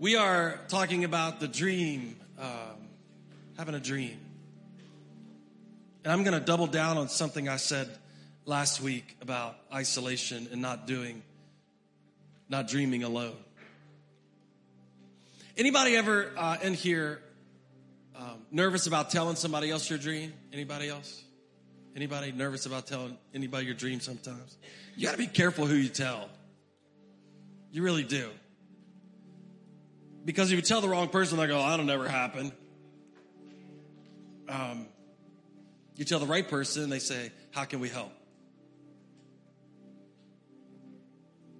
We are talking about the dream, um, having a dream. And I'm going to double down on something I said last week about isolation and not doing, not dreaming alone. Anybody ever uh, in here um, nervous about telling somebody else your dream? Anybody else? Anybody nervous about telling anybody your dream sometimes? You got to be careful who you tell. You really do. Because if you tell the wrong person, they go, oh, that'll never happen. Um, you tell the right person, they say, how can we help?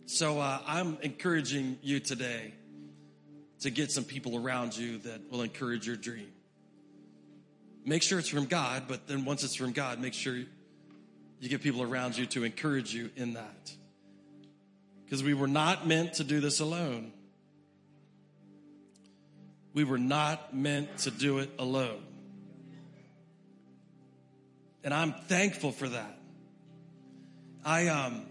So uh, I'm encouraging you today to get some people around you that will encourage your dream. Make sure it's from God, but then once it's from God, make sure you get people around you to encourage you in that. Because we were not meant to do this alone. We were not meant to do it alone. And I'm thankful for that. I um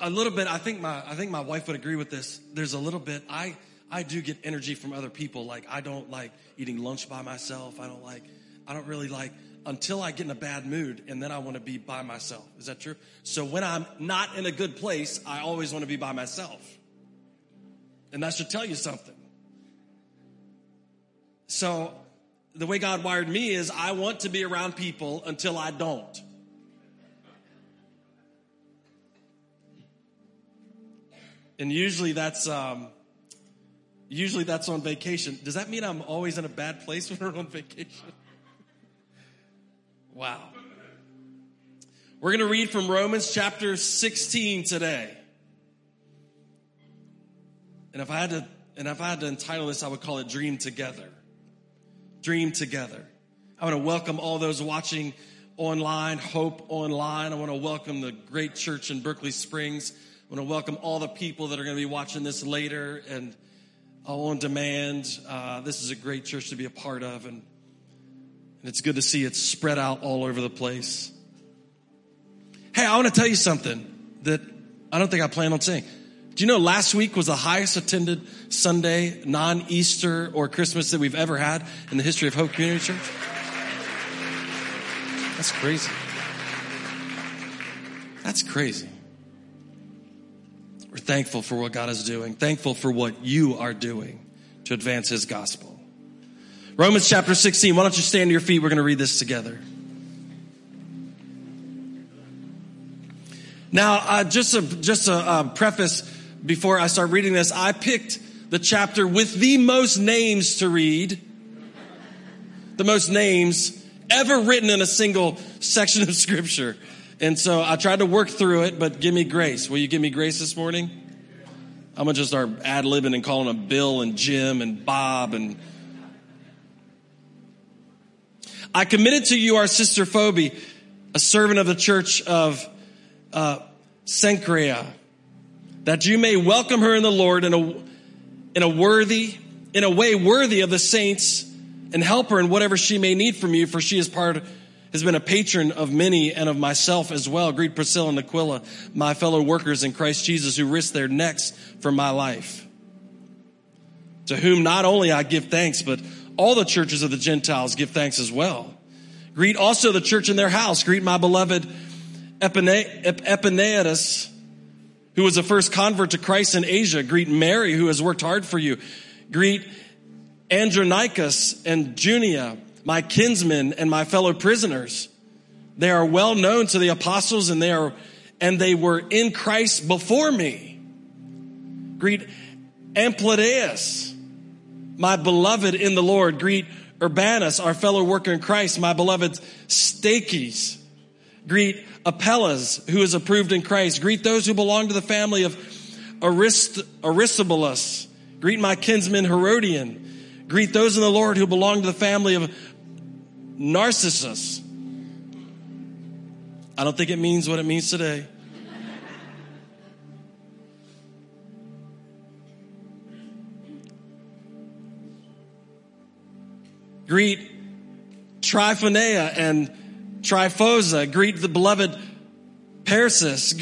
a little bit I think my I think my wife would agree with this. There's a little bit I I do get energy from other people. Like I don't like eating lunch by myself. I don't like I don't really like until I get in a bad mood and then I want to be by myself. Is that true? So when I'm not in a good place, I always want to be by myself. And that should tell you something. So the way God wired me is I want to be around people until I don't. And usually that's um, usually that's on vacation. Does that mean I'm always in a bad place when we're on vacation? Wow. We're going to read from Romans chapter 16 today. And if I had to and if I had to entitle this, I would call it Dream Together. Dream Together. I want to welcome all those watching online, Hope Online. I want to welcome the great church in Berkeley Springs. I want to welcome all the people that are going to be watching this later and on demand. Uh, this is a great church to be a part of, and, and it's good to see it spread out all over the place. Hey, I want to tell you something that I don't think I plan on saying. Do you know last week was the highest attended Sunday, non Easter or Christmas that we've ever had in the history of Hope Community Church? That's crazy. That's crazy. We're thankful for what God is doing, thankful for what you are doing to advance His gospel. Romans chapter 16. Why don't you stand to your feet? We're going to read this together. Now, uh, just a just a uh, preface before I start reading this, I picked the chapter with the most names to read, the most names ever written in a single section of Scripture. And so I tried to work through it, but give me grace. Will you give me grace this morning? I'm gonna just start ad libbing and calling them Bill and Jim and Bob and. I committed to you our sister Phoebe, a servant of the church of uh, that you may welcome her in the Lord in a in a worthy, in a way worthy of the saints, and help her in whatever she may need from you, for she is part has been a patron of many and of myself as well. Greet Priscilla and Aquila, my fellow workers in Christ Jesus who risked their necks for my life. To whom not only I give thanks, but all the churches of the Gentiles give thanks as well. Greet also the church in their house. Greet my beloved Epaenetus, who was the first convert to Christ in Asia. Greet Mary, who has worked hard for you. Greet Andronicus and Junia my kinsmen and my fellow prisoners. They are well known to the apostles and they are, and they were in Christ before me. Greet Ampliatus, my beloved in the Lord. Greet Urbanus, our fellow worker in Christ, my beloved Stachys. Greet Apelles, who is approved in Christ. Greet those who belong to the family of Arist- Aristobulus. Greet my kinsman Herodian. Greet those in the Lord who belong to the family of Narcissus. I don't think it means what it means today. Greet Tryphaena and Tryphosa. Greet the beloved Persis,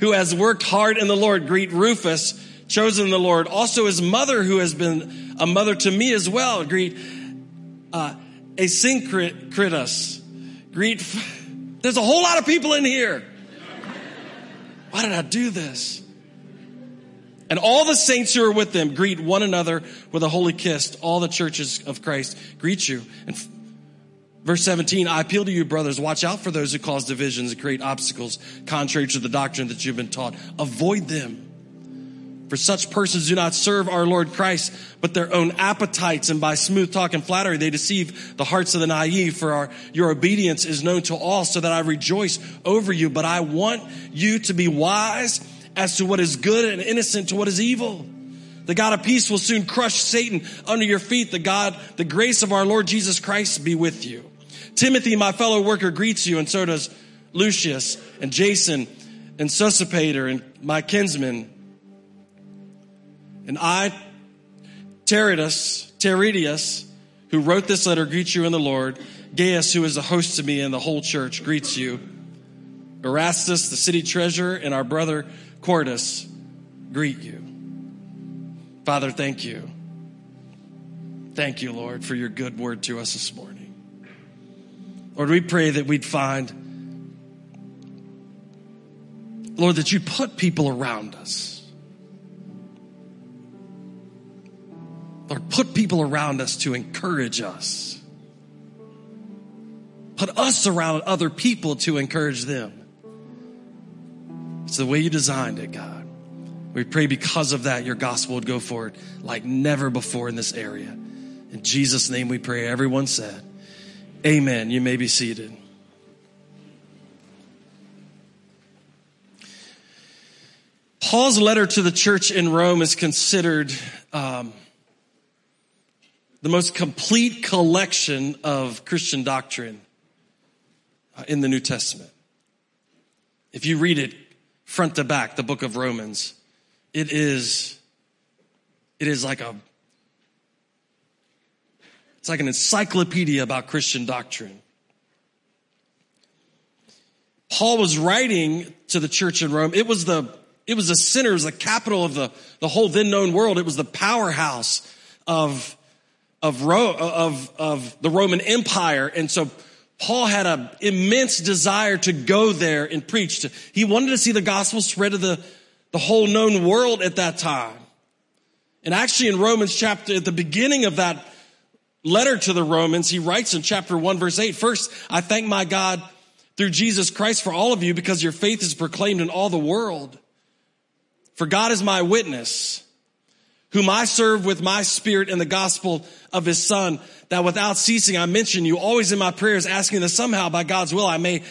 who has worked hard in the Lord. Greet Rufus, chosen the Lord. Also his mother, who has been a mother to me as well. Greet uh, Asyncritus. Greet. There's a whole lot of people in here. Why did I do this? And all the saints who are with them greet one another with a holy kiss. All the churches of Christ greet you. And verse 17, I appeal to you, brothers, watch out for those who cause divisions and create obstacles contrary to the doctrine that you've been taught. Avoid them. For such persons do not serve our Lord Christ, but their own appetites, and by smooth talk and flattery they deceive the hearts of the naive. For our, your obedience is known to all, so that I rejoice over you. But I want you to be wise as to what is good and innocent to what is evil. The God of peace will soon crush Satan under your feet. The God, the grace of our Lord Jesus Christ be with you. Timothy, my fellow worker, greets you, and so does Lucius and Jason and Sosipater and my kinsmen and I, Teridas, Teridius, who wrote this letter, greets you in the Lord. Gaius, who is the host to me and the whole church, greets you. Erastus, the city treasurer, and our brother Quartus greet you. Father, thank you. Thank you, Lord, for your good word to us this morning. Lord, we pray that we'd find, Lord, that you put people around us Lord, put people around us to encourage us. Put us around other people to encourage them. It's the way you designed it, God. We pray because of that, your gospel would go forward like never before in this area. In Jesus' name we pray. Everyone said, Amen. You may be seated. Paul's letter to the church in Rome is considered um, the most complete collection of Christian doctrine uh, in the New Testament. If you read it front to back, the book of Romans, it is, it is like a, it's like an encyclopedia about Christian doctrine. Paul was writing to the church in Rome. It was the, it was the center, it was the capital of the, the whole then known world. It was the powerhouse of of, Ro- of, of the Roman Empire. And so Paul had an immense desire to go there and preach. To, He wanted to see the gospel spread to the, the whole known world at that time. And actually in Romans chapter, at the beginning of that letter to the Romans, he writes in chapter 1 verse 8, First, I thank my God through Jesus Christ for all of you because your faith is proclaimed in all the world. For God is my witness whom I serve with my spirit in the gospel of his son, that without ceasing I mention you always in my prayers, asking that somehow by God's will I may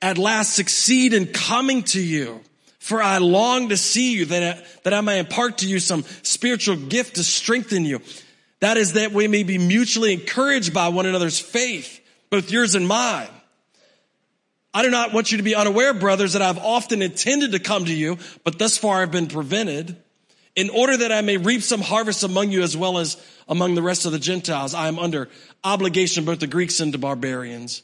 at last succeed in coming to you. For I long to see you that, that I may impart to you some spiritual gift to strengthen you. That is that we may be mutually encouraged by one another's faith, both yours and mine. I do not want you to be unaware, brothers, that I've often intended to come to you, but thus far I've been prevented in order that I may reap some harvest among you as well as among the rest of the Gentiles, I am under obligation both to Greeks and to barbarians,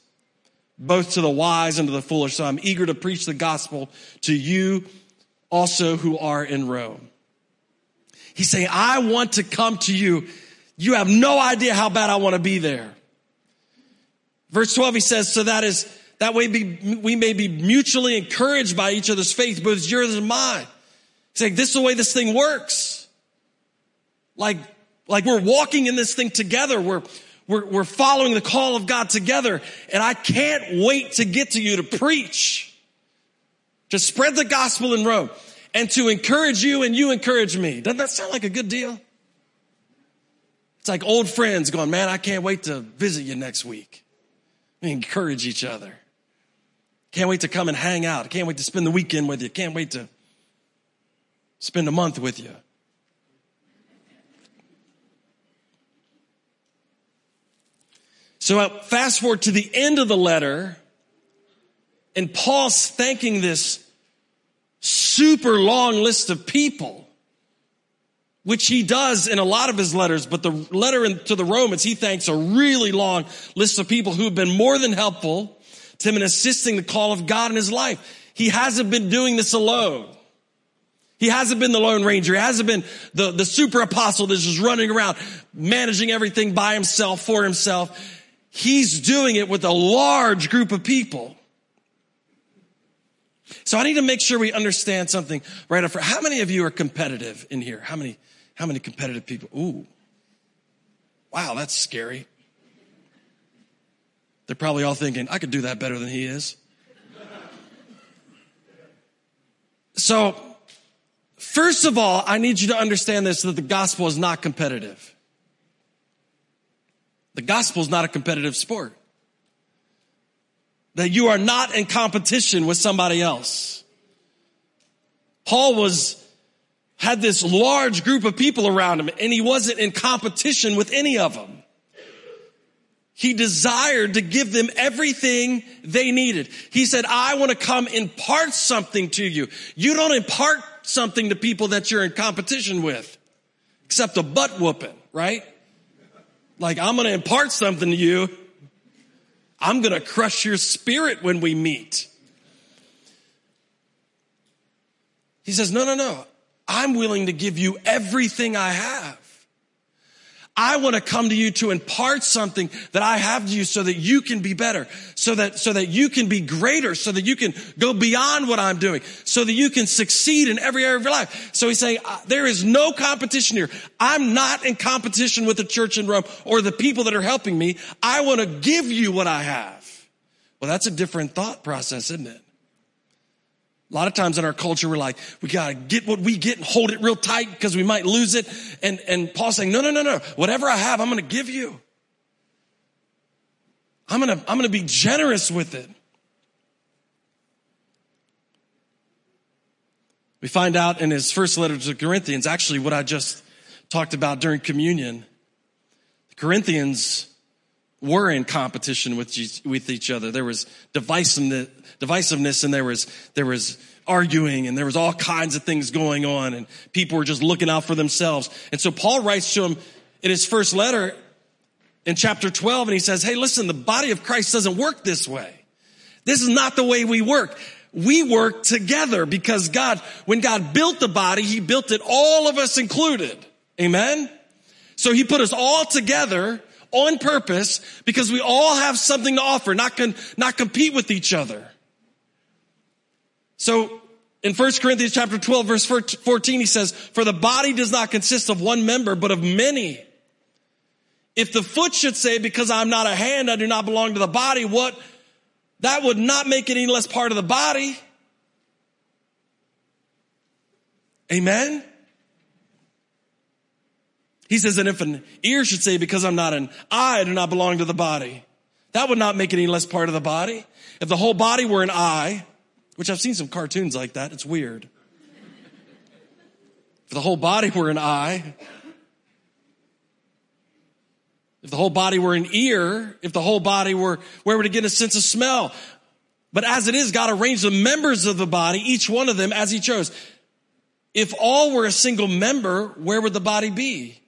both to the wise and to the foolish. So I'm eager to preach the gospel to you also who are in Rome. He's saying, I want to come to you. You have no idea how bad I want to be there. Verse 12, he says, so that is, that way be, we may be mutually encouraged by each other's faith, both yours and mine. He's like, this is the way this thing works. Like, like we're walking in this thing together. We're, we're, we're following the call of God together. And I can't wait to get to you to preach, to spread the gospel in Rome and to encourage you and you encourage me. Doesn't that sound like a good deal? It's like old friends going, man, I can't wait to visit you next week. We encourage each other. Can't wait to come and hang out. Can't wait to spend the weekend with you. Can't wait to spend a month with you. So uh, fast forward to the end of the letter, and Paul's thanking this super long list of people, which he does in a lot of his letters, but the letter to the Romans, he thanks a really long list of people who have been more than helpful to him in assisting the call of God in his life. He hasn't been doing this alone. He hasn't been the Lone Ranger. He hasn't been the, the super apostle that's just running around managing everything by himself, for himself. He's doing it with a large group of people. So I need to make sure we understand something right up front. How many of you are competitive in here? How many, how many competitive people? Ooh. Wow, that's scary. They're probably all thinking, I could do that better than he is. So, first of all, I need you to understand this that the gospel is not competitive. The gospel is not a competitive sport. That you are not in competition with somebody else. Paul was had this large group of people around him and he wasn't in competition with any of them. He desired to give them everything they needed. He said, I want to come impart something to you. You don't impart something to people that you're in competition with, except a butt whooping, right? Like, I'm going to impart something to you. I'm going to crush your spirit when we meet. He says, no, no, no. I'm willing to give you everything I have. I want to come to you to impart something that I have to you so that you can be better, so that, so that you can be greater, so that you can go beyond what I'm doing, so that you can succeed in every area of your life. So he's saying, there is no competition here. I'm not in competition with the church in Rome or the people that are helping me. I want to give you what I have. Well, that's a different thought process, isn't it? A lot of times in our culture, we're like, we gotta get what we get and hold it real tight because we might lose it. And, and Paul's saying, no, no, no, no. Whatever I have, I'm gonna give you. I'm gonna, I'm gonna be generous with it. We find out in his first letter to the Corinthians, actually what I just talked about during communion. The Corinthians were in competition with, with each other. There was divisiveness, and there was, there was arguing and there was all kinds of things going on and people were just looking out for themselves. And so Paul writes to him in his first letter in chapter 12 and he says, Hey, listen, the body of Christ doesn't work this way. This is not the way we work. We work together because God, when God built the body, He built it all of us included. Amen? So He put us all together on purpose because we all have something to offer, not, con, not compete with each other. So in 1 Corinthians chapter 12 verse 14, he says, for the body does not consist of one member, but of many. If the foot should say, because I'm not a hand, I do not belong to the body, what? That would not make it any less part of the body. Amen? He says, and if an ear should say, because I'm not an eye, I do not belong to the body, that would not make it any less part of the body. If the whole body were an eye, which I've seen some cartoons like that, it's weird. If the whole body were an eye, if the whole body were an ear, if the whole body were, where would it get a sense of smell? But as it is, God arranged the members of the body, each one of them as he chose. If all were a single member, where would the body be?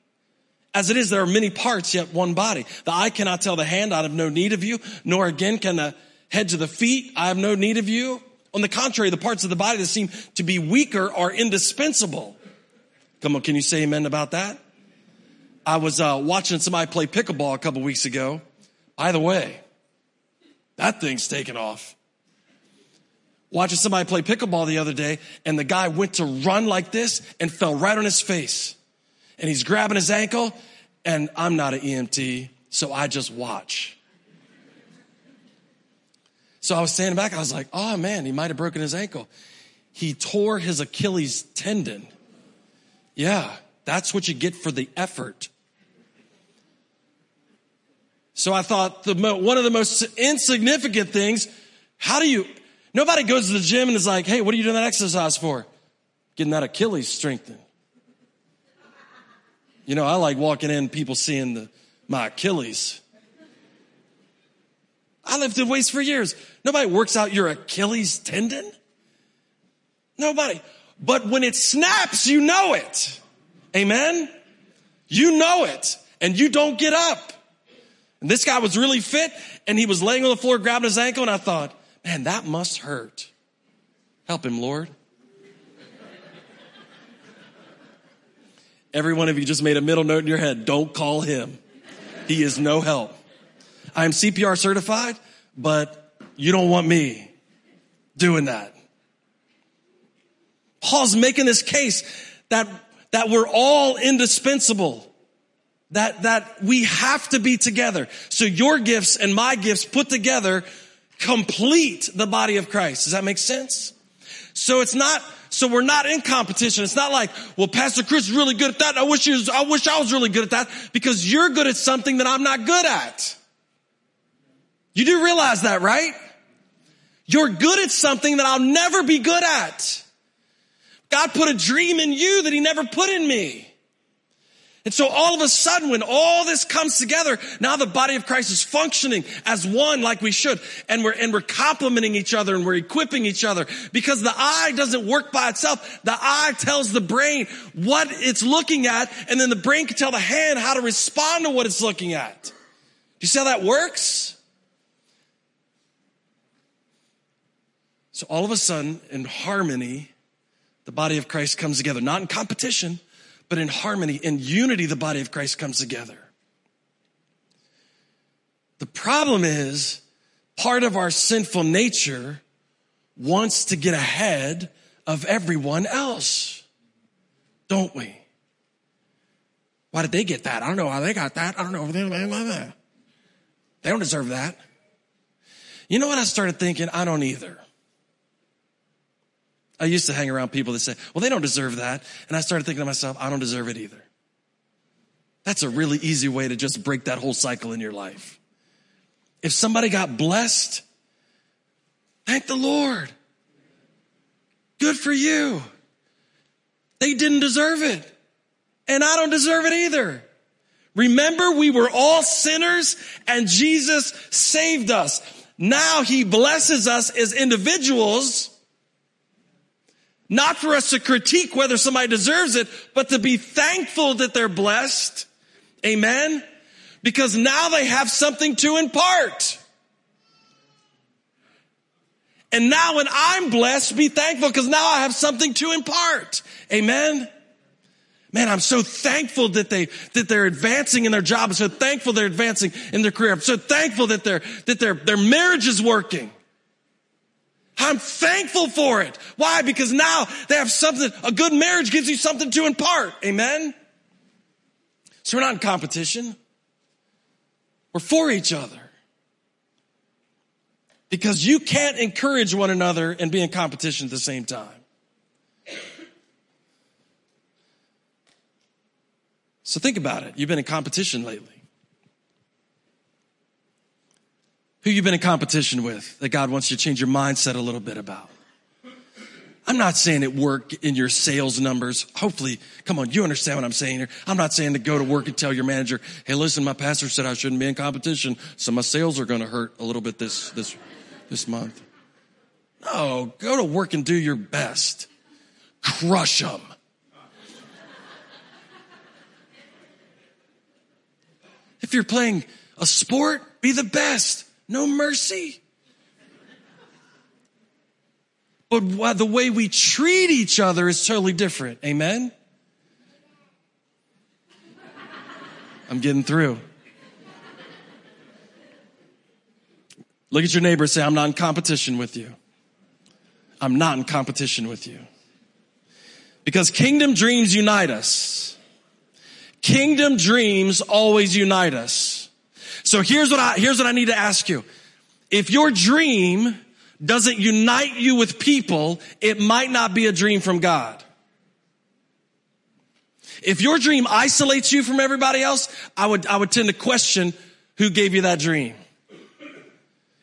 As it is, there are many parts, yet one body. The eye cannot tell the hand, I have no need of you, nor again can the head to the feet, I have no need of you. On the contrary, the parts of the body that seem to be weaker are indispensable. Come on, can you say amen about that? I was uh, watching somebody play pickleball a couple weeks ago. By the way, that thing's taken off. Watching somebody play pickleball the other day, and the guy went to run like this and fell right on his face and he's grabbing his ankle, and I'm not an EMT, so I just watch. So I was standing back, I was like, oh man, he might have broken his ankle. He tore his Achilles tendon. Yeah, that's what you get for the effort. So I thought the one of the most insignificant things, how do you, nobody goes to the gym and is like, hey, what are you doing that exercise for? Getting that Achilles strengthened. You know, I like walking in, people seeing the, my Achilles. I lifted weights for years. Nobody works out your Achilles tendon. Nobody. But when it snaps, you know it. Amen. You know it and you don't get up. And this guy was really fit and he was laying on the floor grabbing his ankle and I thought, man, that must hurt. Help him, Lord. Every one of you just made a middle note in your head. Don't call him. He is no help. I am CPR certified, but you don't want me doing that. Paul's making this case that, that we're all indispensable. That, that we have to be together. So your gifts and my gifts put together complete the body of Christ. Does that make sense? So it's not, so we're not in competition. It's not like, well, Pastor Chris is really good at that. I wish was, I wish I was really good at that because you're good at something that I'm not good at. You do realize that, right? You're good at something that I'll never be good at. God put a dream in you that he never put in me. And so all of a sudden, when all this comes together, now the body of Christ is functioning as one like we should. And we're, and we're complementing each other and we're equipping each other because the eye doesn't work by itself. The eye tells the brain what it's looking at and then the brain can tell the hand how to respond to what it's looking at. Do you see how that works? So all of a sudden, in harmony, the body of Christ comes together, not in competition, but in harmony, in unity, the body of Christ comes together. The problem is part of our sinful nature wants to get ahead of everyone else, don't we? Why did they get that? I don't know how they got that. I don't know. They don't deserve that. You know what I started thinking? I don't either. I used to hang around people that say, well, they don't deserve that. And I started thinking to myself, I don't deserve it either. That's a really easy way to just break that whole cycle in your life. If somebody got blessed, thank the Lord. Good for you. They didn't deserve it. And I don't deserve it either. Remember, we were all sinners and Jesus saved us. Now he blesses us as individuals not for us to critique whether somebody deserves it, but to be thankful that they're blessed. Amen. Because now they have something to impart. And now when I'm blessed, be thankful because now I have something to impart. Amen. Man, I'm so thankful that they, that they're advancing in their job. I'm so thankful they're advancing in their career. I'm so thankful that their, that their, their marriage is working. I'm thankful for it. Why? Because now they have something, a good marriage gives you something to impart. Amen? So we're not in competition. We're for each other. Because you can't encourage one another and be in competition at the same time. So think about it. You've been in competition lately. Who you've been in competition with that God wants you to change your mindset a little bit about. I'm not saying it work in your sales numbers. Hopefully, come on, you understand what I'm saying here. I'm not saying to go to work and tell your manager, hey, listen, my pastor said I shouldn't be in competition, so my sales are going to hurt a little bit this, this, this month. No, go to work and do your best. Crush them. If you're playing a sport, be the best. No mercy. But the way we treat each other is totally different. Amen? I'm getting through. Look at your neighbor say, I'm not in competition with you. I'm not in competition with you. Because kingdom dreams unite us. Kingdom dreams always unite us. So here's what I, here's what I need to ask you. If your dream doesn't unite you with people, it might not be a dream from God. If your dream isolates you from everybody else, I would, I would tend to question who gave you that dream.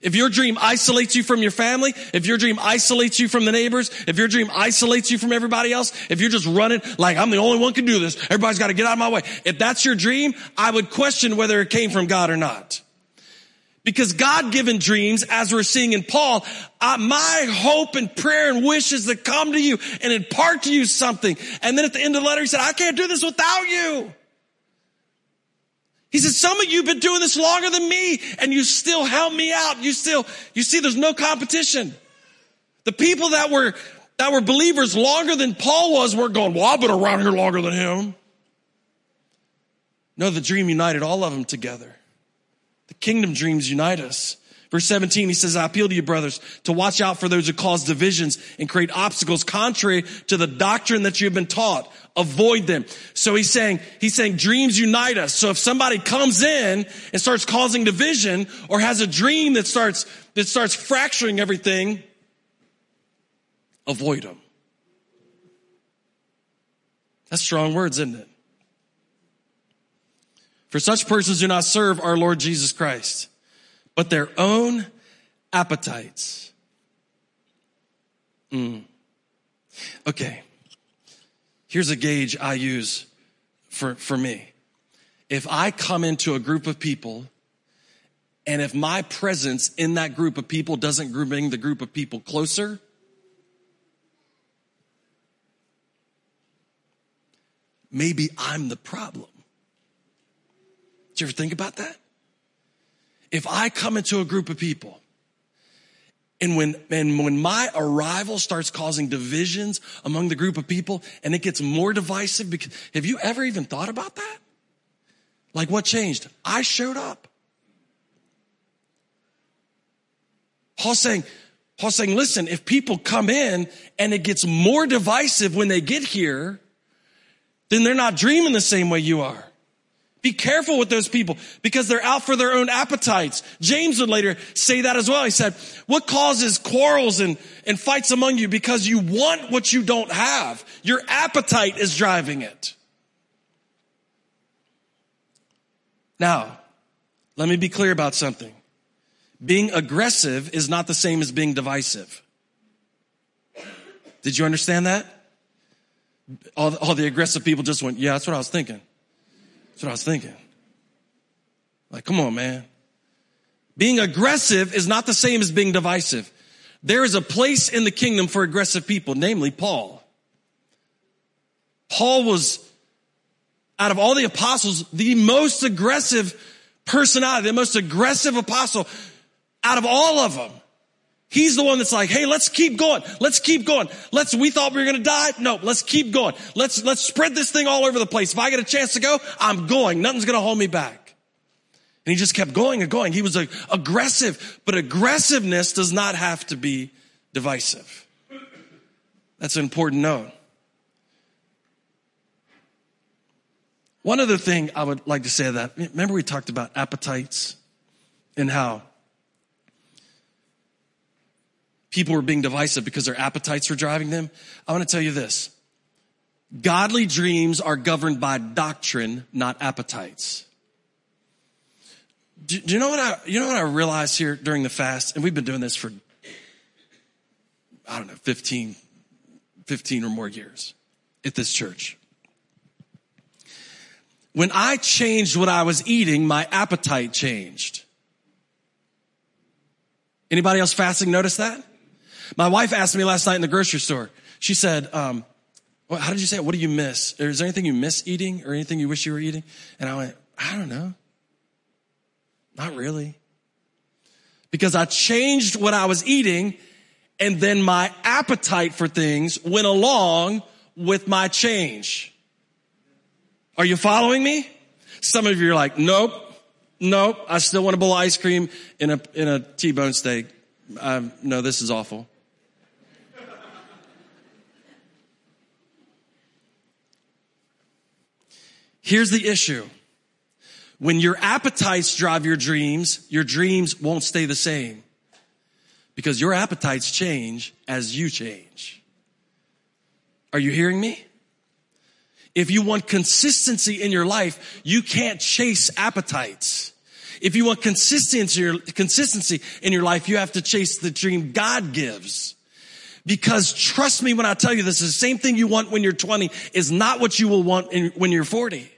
If your dream isolates you from your family, if your dream isolates you from the neighbors, if your dream isolates you from everybody else, if you're just running like I'm the only one can do this, everybody's got to get out of my way. If that's your dream, I would question whether it came from God or not. Because God given dreams, as we're seeing in Paul, uh, my hope and prayer and wish is to come to you and impart to you something. And then at the end of the letter, he said, I can't do this without you. He said, some of you have been doing this longer than me and you still help me out. You still, you see, there's no competition. The people that were, that were believers longer than Paul was were going, well, I've been around here longer than him. No, the dream united all of them together. The kingdom dreams unite us. Verse 17, he says, I appeal to you, brothers, to watch out for those who cause divisions and create obstacles contrary to the doctrine that you have been taught. Avoid them. So he's saying, he's saying dreams unite us. So if somebody comes in and starts causing division or has a dream that starts, that starts fracturing everything, avoid them. That's strong words, isn't it? For such persons do not serve our Lord Jesus Christ but their own appetites. Mm. Okay. Here's a gauge I use for, for me. If I come into a group of people and if my presence in that group of people doesn't bring the group of people closer, maybe I'm the problem. Did you ever think about that? if I come into a group of people and when, and when my arrival starts causing divisions among the group of people and it gets more divisive, because, have you ever even thought about that? Like what changed? I showed up. Paul's saying, Paul's saying, listen, if people come in and it gets more divisive when they get here, then they're not dreaming the same way you are. Be careful with those people because they're out for their own appetites. James would later say that as well. He said, what causes quarrels and, and fights among you? Because you want what you don't have. Your appetite is driving it. Now, let me be clear about something. Being aggressive is not the same as being divisive. Did you understand that? All, all the aggressive people just went, yeah, that's what I was thinking. That's what I was thinking. Like, come on, man. Being aggressive is not the same as being divisive. There is a place in the kingdom for aggressive people, namely Paul. Paul was, out of all the apostles, the most aggressive personality, the most aggressive apostle out of all of them. He's the one that's like, hey, let's keep going. Let's keep going. Let's, we thought we were going to die. No, let's keep going. Let's, let's spread this thing all over the place. If I get a chance to go, I'm going. Nothing's going to hold me back. And he just kept going and going. He was aggressive, but aggressiveness does not have to be divisive. That's an important note. One other thing I would like to say that, remember we talked about appetites and how people were being divisive because their appetites were driving them. I want to tell you this. Godly dreams are governed by doctrine, not appetites. Do, do, you know what I, you know what I realized here during the fast? And we've been doing this for, I don't know, 15, 15 or more years at this church. When I changed what I was eating, my appetite changed. Anybody else fasting notice that? My wife asked me last night in the grocery store. She said, um, well, how did you say it? What do you miss? Is there anything you miss eating or anything you wish you were eating? And I went, I don't know. Not really. Because I changed what I was eating and then my appetite for things went along with my change. Are you following me? Some of you are like, nope, nope, I still want a bowl of ice cream in a, in a T-bone steak. Um, no, this is awful. Here's the issue. When your appetites drive your dreams, your dreams won't stay the same because your appetites change as you change. Are you hearing me? If you want consistency in your life, you can't chase appetites. If you want consistency, in your life, you have to chase the dream God gives. Because trust me when I tell you this, the same thing you want when you're 20 is not what you will want when you're 40.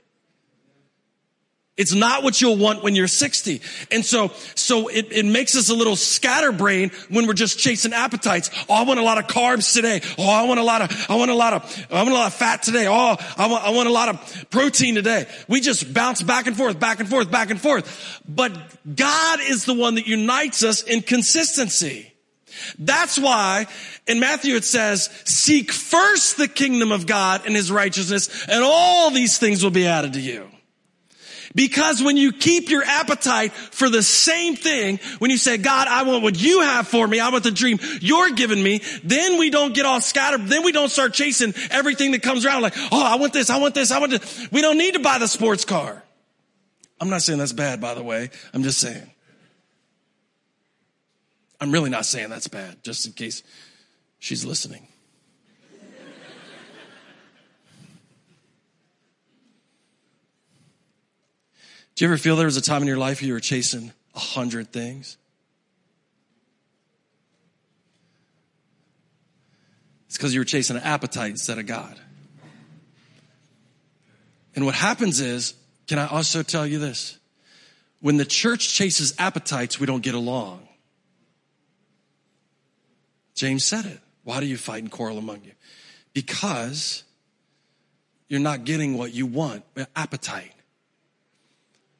It's not what you'll want when you're 60. And so, so it, it makes us a little scatterbrain when we're just chasing appetites. Oh, I want a lot of carbs today. Oh, I want a lot of, I want a lot of, I want a lot of fat today. Oh, I want, I want a lot of protein today. We just bounce back and forth, back and forth, back and forth. But God is the one that unites us in consistency. That's why in Matthew it says, seek first the kingdom of God and his righteousness and all these things will be added to you. Because when you keep your appetite for the same thing, when you say, God, I want what you have for me, I want the dream you're giving me, then we don't get all scattered, then we don't start chasing everything that comes around like, oh, I want this, I want this, I want this. We don't need to buy the sports car. I'm not saying that's bad, by the way. I'm just saying. I'm really not saying that's bad, just in case she's listening. You ever feel there was a time in your life you were chasing a hundred things? It's because you were chasing an appetite instead of God. And what happens is, can I also tell you this? When the church chases appetites, we don't get along. James said it. Why do you fight and quarrel among you? Because you're not getting what you want, appetite.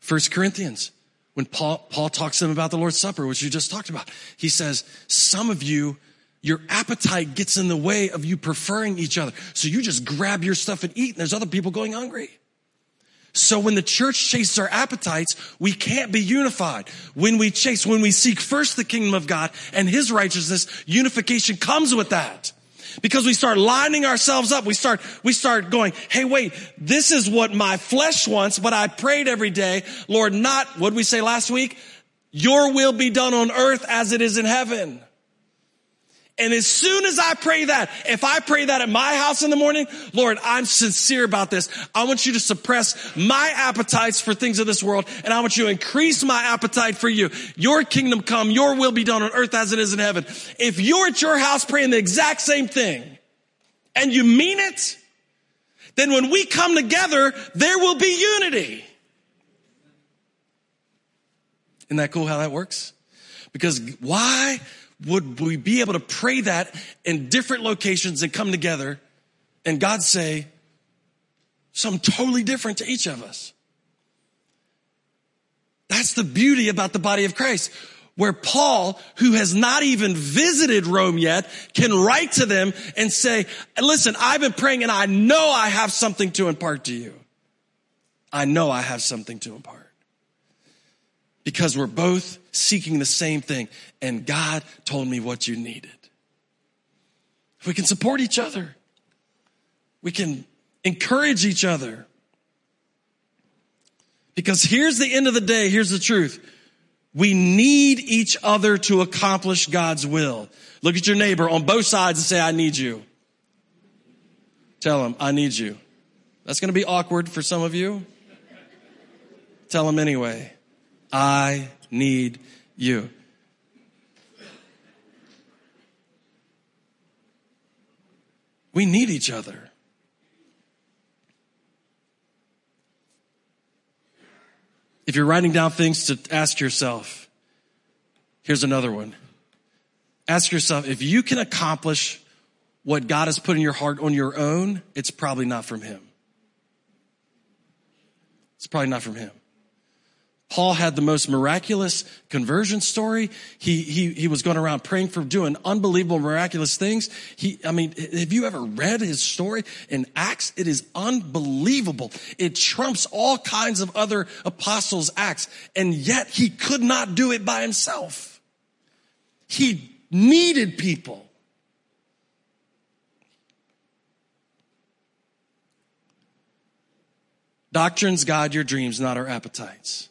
First Corinthians, when Paul, Paul talks to them about the Lord's Supper, which you just talked about, he says, some of you, your appetite gets in the way of you preferring each other. So you just grab your stuff and eat, and there's other people going hungry. So when the church chases our appetites, we can't be unified. When we chase, when we seek first the kingdom of God and his righteousness, unification comes with that. Because we start lining ourselves up. We start, we start going, hey, wait, this is what my flesh wants, but I prayed every day. Lord, not, what we say last week? Your will be done on earth as it is in heaven. And as soon as I pray that, if I pray that at my house in the morning, Lord, I'm sincere about this. I want you to suppress my appetites for things of this world, and I want you to increase my appetite for you. Your kingdom come, your will be done on earth as it is in heaven. If you're at your house praying the exact same thing, and you mean it, then when we come together, there will be unity. Isn't that cool how that works? Because why? Would we be able to pray that in different locations and come together and God say something totally different to each of us? That's the beauty about the body of Christ. Where Paul, who has not even visited Rome yet, can write to them and say, listen, I've been praying and I know I have something to impart to you. I know I have something to impart because we're both seeking the same thing. And God told me what you needed. We can support each other. We can encourage each other. Because here's the end of the day. Here's the truth. We need each other to accomplish God's will. Look at your neighbor on both sides and say, I need you. Tell him, I need you. That's going to be awkward for some of you. Tell him anyway. I need you. We need each other. If you're writing down things to ask yourself, here's another one. Ask yourself if you can accomplish what God has put in your heart on your own, it's probably not from Him. It's probably not from Him. Paul had the most miraculous conversion story. He, he, he was going around praying for doing unbelievable, miraculous things. He, I mean, have you ever read his story in Acts? It is unbelievable. It trumps all kinds of other apostles' acts. And yet he could not do it by himself. He needed people. Doctrines guide your dreams, not our appetites.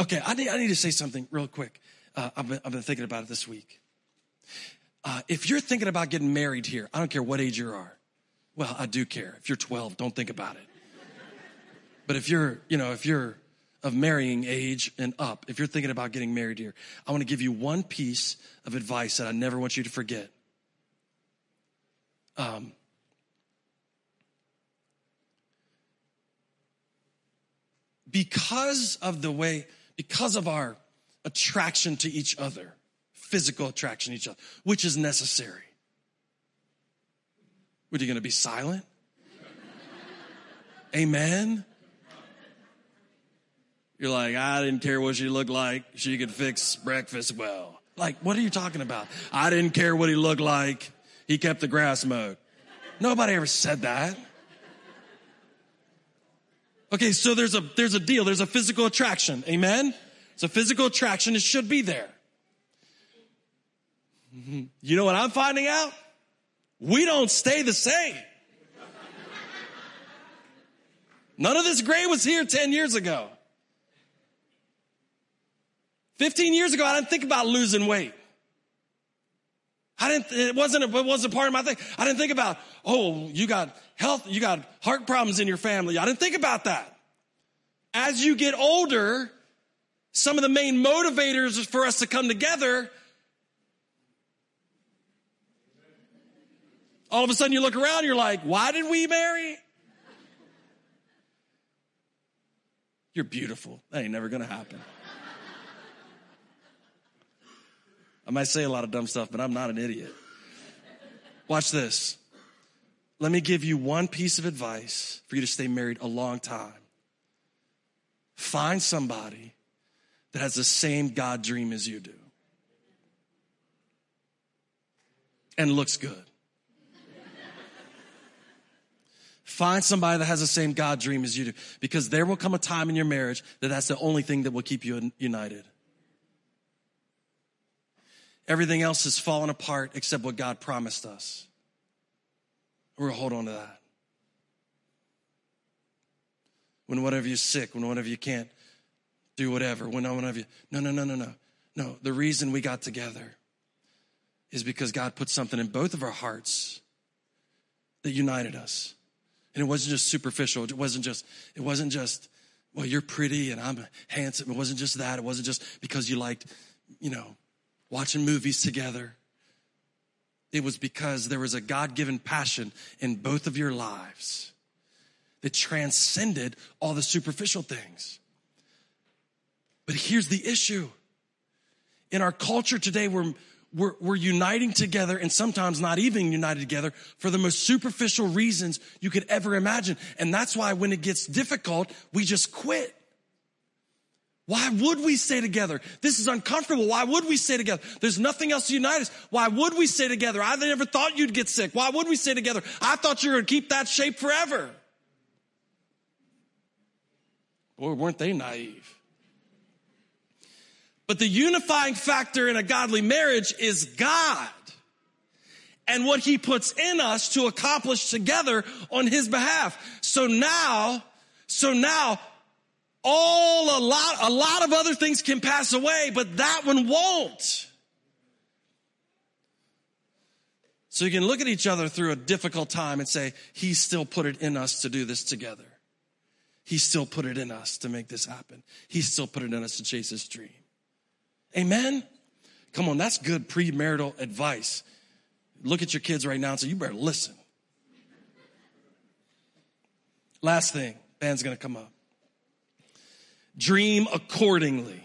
Okay, I need, I need to say something real quick. Uh, I've, been, I've been thinking about it this week. Uh, if you're thinking about getting married here, I don't care what age you are. Well, I do care. If you're 12, don't think about it. But if you're, you know, if you're of marrying age and up, if you're thinking about getting married here, I want to give you one piece of advice that I never want you to forget. Um, because of the way because of our attraction to each other, physical attraction to each other, which is necessary. Are you going to be silent? Amen. You're like, I didn't care what she looked like. She could fix breakfast well. Like, what are you talking about? I didn't care what he looked like. He kept the grass mowed. Nobody ever said that. Okay, so there's a, there's a deal. There's a physical attraction. Amen? It's a physical attraction. It should be there. You know what I'm finding out? We don't stay the same. None of this gray was here 10 years ago. 15 years ago, I didn't think about losing weight. I didn't, it wasn't, it wasn't a part of my thing. I didn't think about, oh, you got health, you got heart problems in your family. I didn't think about that. As you get older, some of the main motivators for us to come together, all of a sudden you look around, you're like, why did we marry? You're beautiful. That ain't never gonna happen. I might say a lot of dumb stuff, but I'm not an idiot. Watch this. Let me give you one piece of advice for you to stay married a long time. Find somebody that has the same God dream as you do and looks good. Find somebody that has the same God dream as you do because there will come a time in your marriage that that's the only thing that will keep you united. Everything else has fallen apart except what God promised us. We're going to hold on to that. When whatever you're sick, when whatever you can't do whatever, when whenever you, no, no, no, no, no. No, the reason we got together is because God put something in both of our hearts that united us. And it wasn't just superficial. It wasn't just, it wasn't just, well, you're pretty and I'm handsome. It wasn't just that. It wasn't just because you liked, you know, watching movies together. It was because there was a God given passion in both of your lives that transcended all the superficial things. But here's the issue. In our culture today, we're, we're, we're, uniting together and sometimes not even united together for the most superficial reasons you could ever imagine. And that's why when it gets difficult, we just quit. Why would we stay together? This is uncomfortable. Why would we stay together? There's nothing else to unite us. Why would we stay together? I never thought you'd get sick. Why would we stay together? I thought you were going to keep that shape forever. Boy, weren't they naive? But the unifying factor in a godly marriage is God and what he puts in us to accomplish together on his behalf. So now, so now all a lot, a lot of other things can pass away, but that one won't. So you can look at each other through a difficult time and say, He still put it in us to do this together. He still put it in us to make this happen. He still put it in us to chase His dream. Amen? Come on, that's good premarital advice. Look at your kids right now and say, You better listen. Last thing, band's gonna come up dream accordingly.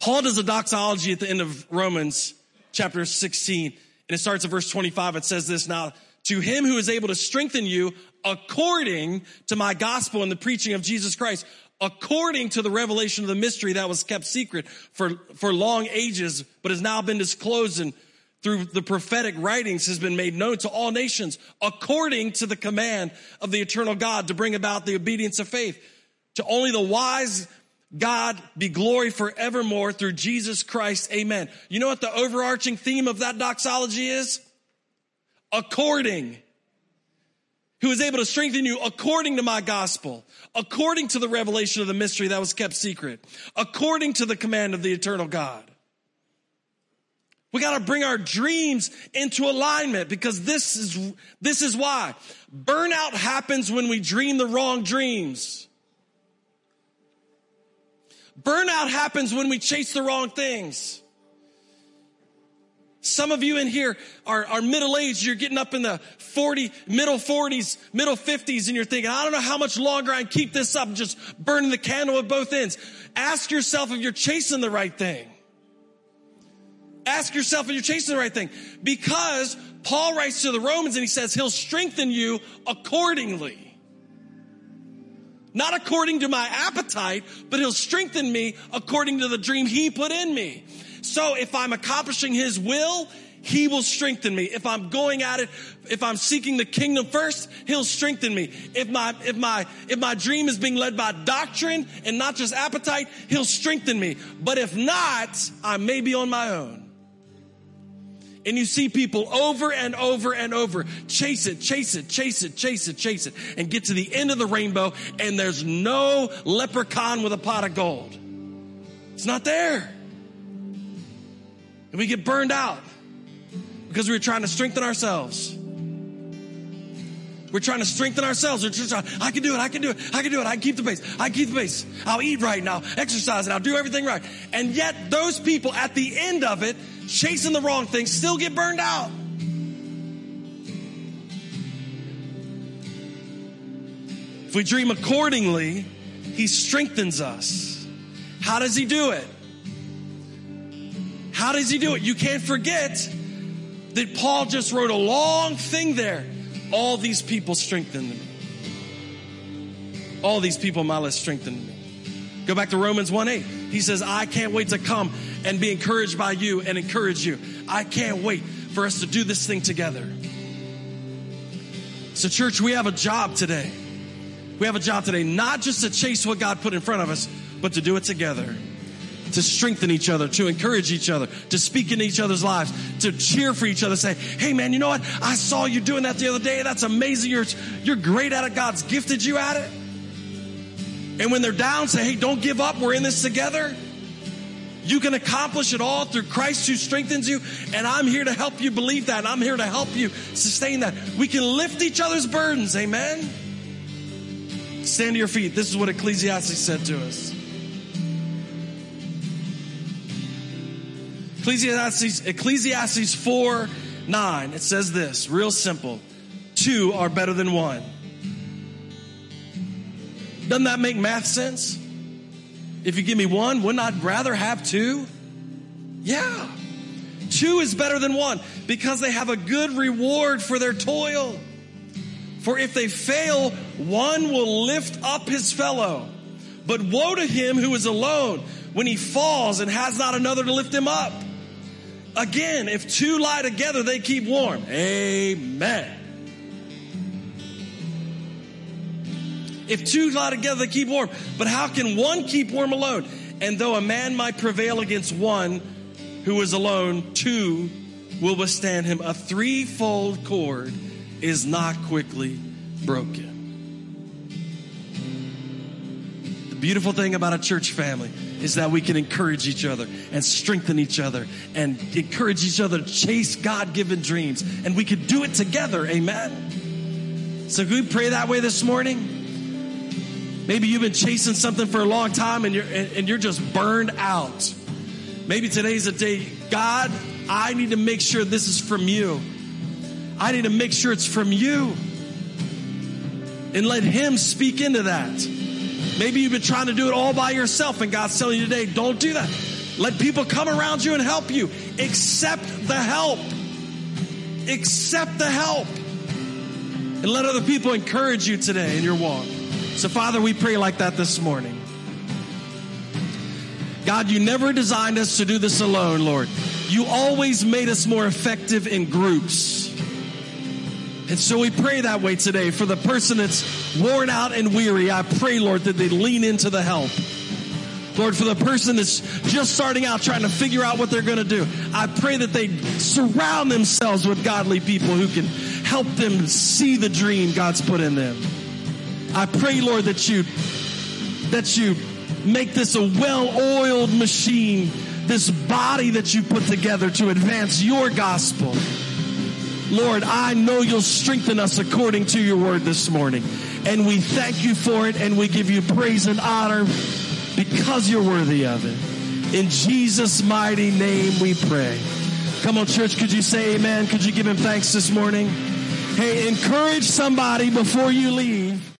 Paul does a doxology at the end of Romans chapter 16, and it starts at verse 25. It says this now, to him who is able to strengthen you according to my gospel and the preaching of Jesus Christ, according to the revelation of the mystery that was kept secret for, for long ages, but has now been disclosed and through the prophetic writings has been made known to all nations according to the command of the eternal God to bring about the obedience of faith to only the wise God be glory forevermore through Jesus Christ. Amen. You know what the overarching theme of that doxology is? According. Who is able to strengthen you according to my gospel, according to the revelation of the mystery that was kept secret, according to the command of the eternal God. We got to bring our dreams into alignment because this is, this is why. Burnout happens when we dream the wrong dreams. Burnout happens when we chase the wrong things. Some of you in here are, are middle aged. You're getting up in the 40, middle 40s, middle 50s, and you're thinking, I don't know how much longer I can keep this up, just burning the candle at both ends. Ask yourself if you're chasing the right thing. Ask yourself if you're chasing the right thing. Because Paul writes to the Romans and he says, He'll strengthen you accordingly. Not according to my appetite, but he'll strengthen me according to the dream he put in me. So if I'm accomplishing his will, He will strengthen me. If I'm going at it, if I'm seeking the kingdom first, He'll strengthen me. If my, if my, if my dream is being led by doctrine and not just appetite, He'll strengthen me. But if not, I may be on my own. And you see people over and over and over chase it, chase it, chase it, chase it, chase it, and get to the end of the rainbow, and there's no leprechaun with a pot of gold. It's not there. And we get burned out because we are trying to strengthen ourselves. We're trying to strengthen ourselves. We're just trying, I can do it. I can do it. I can do it. I can keep the pace. I keep the pace. I'll eat right now, exercise and I'll do everything right. And yet those people at the end of it, chasing the wrong thing, still get burned out. If we dream accordingly, he strengthens us. How does he do it? How does he do it? You can't forget that Paul just wrote a long thing there. All these people strengthened me. All these people, my list, strengthened me. Go back to Romans 1 8. He says, I can't wait to come and be encouraged by you and encourage you. I can't wait for us to do this thing together. So, church, we have a job today. We have a job today, not just to chase what God put in front of us, but to do it together to strengthen each other, to encourage each other, to speak in each other's lives, to cheer for each other, say, hey man, you know what? I saw you doing that the other day. That's amazing. You're, you're great at it. God's gifted you at it. And when they're down, say, hey, don't give up. We're in this together. You can accomplish it all through Christ who strengthens you. And I'm here to help you believe that. And I'm here to help you sustain that. We can lift each other's burdens. Amen. Stand to your feet. This is what Ecclesiastes said to us. Ecclesiastes, Ecclesiastes 4 9, it says this, real simple. Two are better than one. Doesn't that make math sense? If you give me one, wouldn't I rather have two? Yeah. Two is better than one because they have a good reward for their toil. For if they fail, one will lift up his fellow. But woe to him who is alone when he falls and has not another to lift him up. Again, if two lie together, they keep warm. Amen. If two lie together, they keep warm. But how can one keep warm alone? And though a man might prevail against one who is alone, two will withstand him. A threefold cord is not quickly broken. The beautiful thing about a church family is that we can encourage each other and strengthen each other and encourage each other to chase God given dreams. And we could do it together. Amen. So, can we pray that way this morning? Maybe you've been chasing something for a long time and you're, and you're just burned out. Maybe today's a day, God, I need to make sure this is from you. I need to make sure it's from you. And let Him speak into that. Maybe you've been trying to do it all by yourself, and God's telling you today, don't do that. Let people come around you and help you. Accept the help. Accept the help. And let other people encourage you today in your walk. So, Father, we pray like that this morning. God, you never designed us to do this alone, Lord. You always made us more effective in groups. And so we pray that way today for the person that's worn out and weary. I pray, Lord, that they lean into the help. Lord, for the person that's just starting out trying to figure out what they're going to do, I pray that they surround themselves with godly people who can help them see the dream God's put in them. I pray, Lord, that you, that you make this a well-oiled machine, this body that you put together to advance your gospel. Lord, I know you'll strengthen us according to your word this morning. And we thank you for it and we give you praise and honor because you're worthy of it. In Jesus' mighty name we pray. Come on, church, could you say amen? Could you give him thanks this morning? Hey, encourage somebody before you leave.